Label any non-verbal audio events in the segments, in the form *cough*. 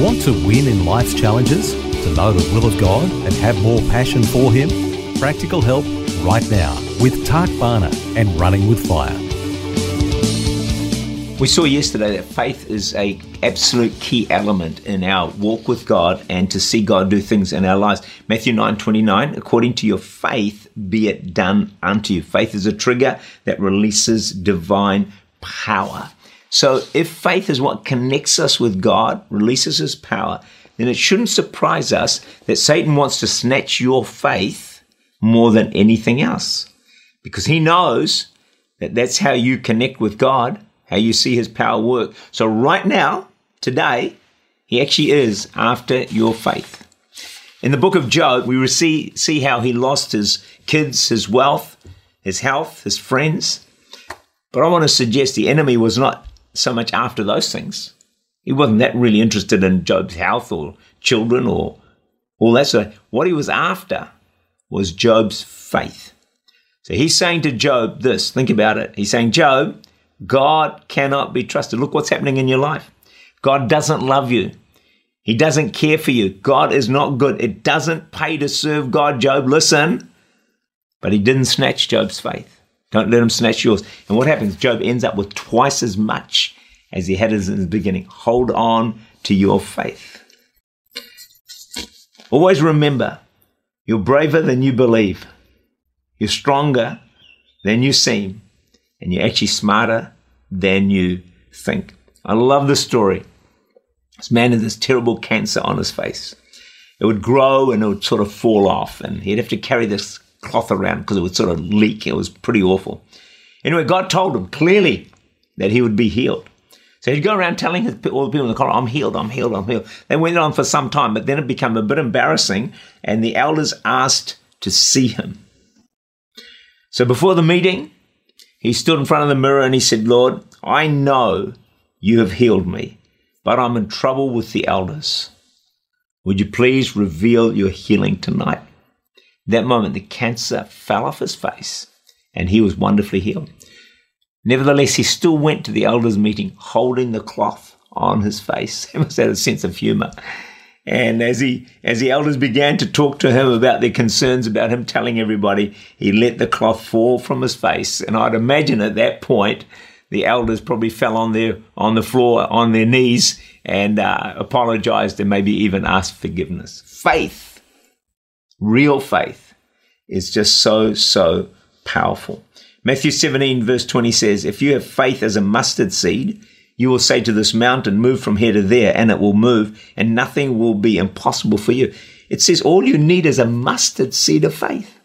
Want to win in life's challenges? To know the will of God and have more passion for Him? Practical help right now with Tark Bhana and Running with Fire. We saw yesterday that faith is a absolute key element in our walk with God and to see God do things in our lives. Matthew 9:29 according to your faith be it done unto you. Faith is a trigger that releases divine power. So if faith is what connects us with God, releases his power, then it shouldn't surprise us that Satan wants to snatch your faith more than anything else. Because he knows that that's how you connect with God, how you see his power work. So right now, today, he actually is after your faith. In the book of Job, we see, see how he lost his kids, his wealth, his health, his friends. But I want to suggest the enemy was not so much after those things. He wasn't that really interested in Job's health or children or all that sort of What he was after was Job's faith. So he's saying to Job this, think about it. He's saying, Job, God cannot be trusted. Look what's happening in your life. God doesn't love you. He doesn't care for you. God is not good. It doesn't pay to serve God, Job. Listen. But he didn't snatch Job's faith. Don't let him snatch yours. And what happens? Job ends up with twice as much as he had in the beginning. Hold on to your faith. Always remember, you're braver than you believe. You're stronger than you seem. And you're actually smarter than you think. I love the story. This man had this terrible cancer on his face. It would grow and it would sort of fall off, and he'd have to carry this cloth around because it would sort of leak. It was pretty awful. Anyway, God told him clearly that he would be healed. So he'd go around telling his, all the people in the corner, I'm healed, I'm healed, I'm healed. They went on for some time, but then it became a bit embarrassing, and the elders asked to see him. So before the meeting, he stood in front of the mirror and he said, Lord, I know you have healed me, but I'm in trouble with the elders. Would you please reveal your healing tonight? That moment, the cancer fell off his face and he was wonderfully healed. Nevertheless, he still went to the elders' meeting holding the cloth on his face. *laughs* He must have had a sense of humor. And as he as the elders began to talk to him about their concerns about him telling everybody, he let the cloth fall from his face. And I'd imagine at that point, the elders probably fell on their on the floor on their knees and uh, apologized and maybe even asked forgiveness. Faith Real faith is just so, so powerful. Matthew 17, verse 20 says, If you have faith as a mustard seed, you will say to this mountain, Move from here to there, and it will move, and nothing will be impossible for you. It says all you need is a mustard seed of faith.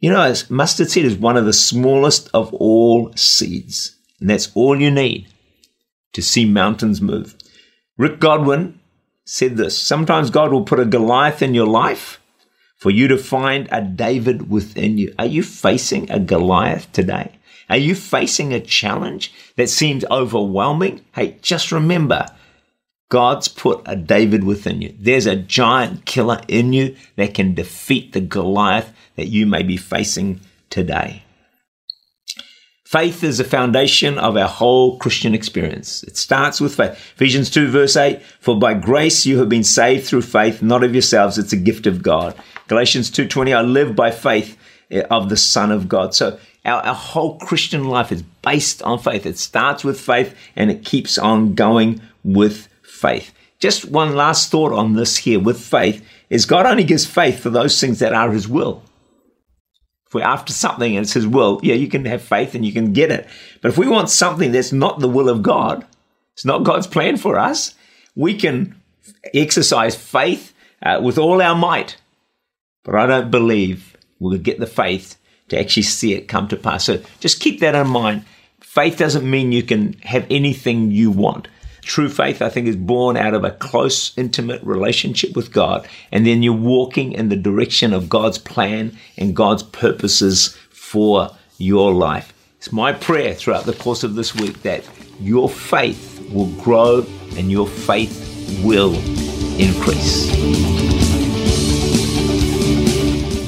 You know, mustard seed is one of the smallest of all seeds, and that's all you need to see mountains move. Rick Godwin said this Sometimes God will put a Goliath in your life for you to find a David within you. Are you facing a Goliath today? Are you facing a challenge that seems overwhelming? Hey, just remember, God's put a David within you. There's a giant killer in you that can defeat the Goliath that you may be facing today. Faith is the foundation of our whole Christian experience. It starts with faith. Ephesians 2 verse 8, for by grace you have been saved through faith, not of yourselves, it's a gift of God. Galatians 2.20, I live by faith eh, of the Son of God. So our, our whole Christian life is based on faith. It starts with faith and it keeps on going with faith. Just one last thought on this here with faith is God only gives faith for those things that are his will. If we're after something and it's His will, yeah, you can have faith and you can get it. But if we want something that's not the will of God, it's not God's plan for us, we can exercise faith uh, with all our might. But I don't believe we'll get the faith to actually see it come to pass. So just keep that in mind. Faith doesn't mean you can have anything you want. True faith, I think, is born out of a close, intimate relationship with God. And then you're walking in the direction of God's plan and God's purposes for your life. It's my prayer throughout the course of this week that your faith will grow and your faith will increase.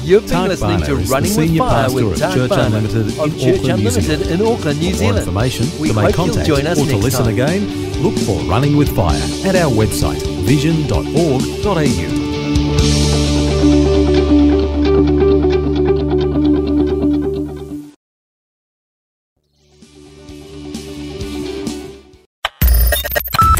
You've been Tark listening Bhana to Running senior with Fire pastor with Tark Church Bhana Unlimited of in Church Auckland, New Unlimited Zealand. in Auckland, New For more information, we to make contact, join us or to listen time. again, look for Running with Fire at our website, vision.org.au.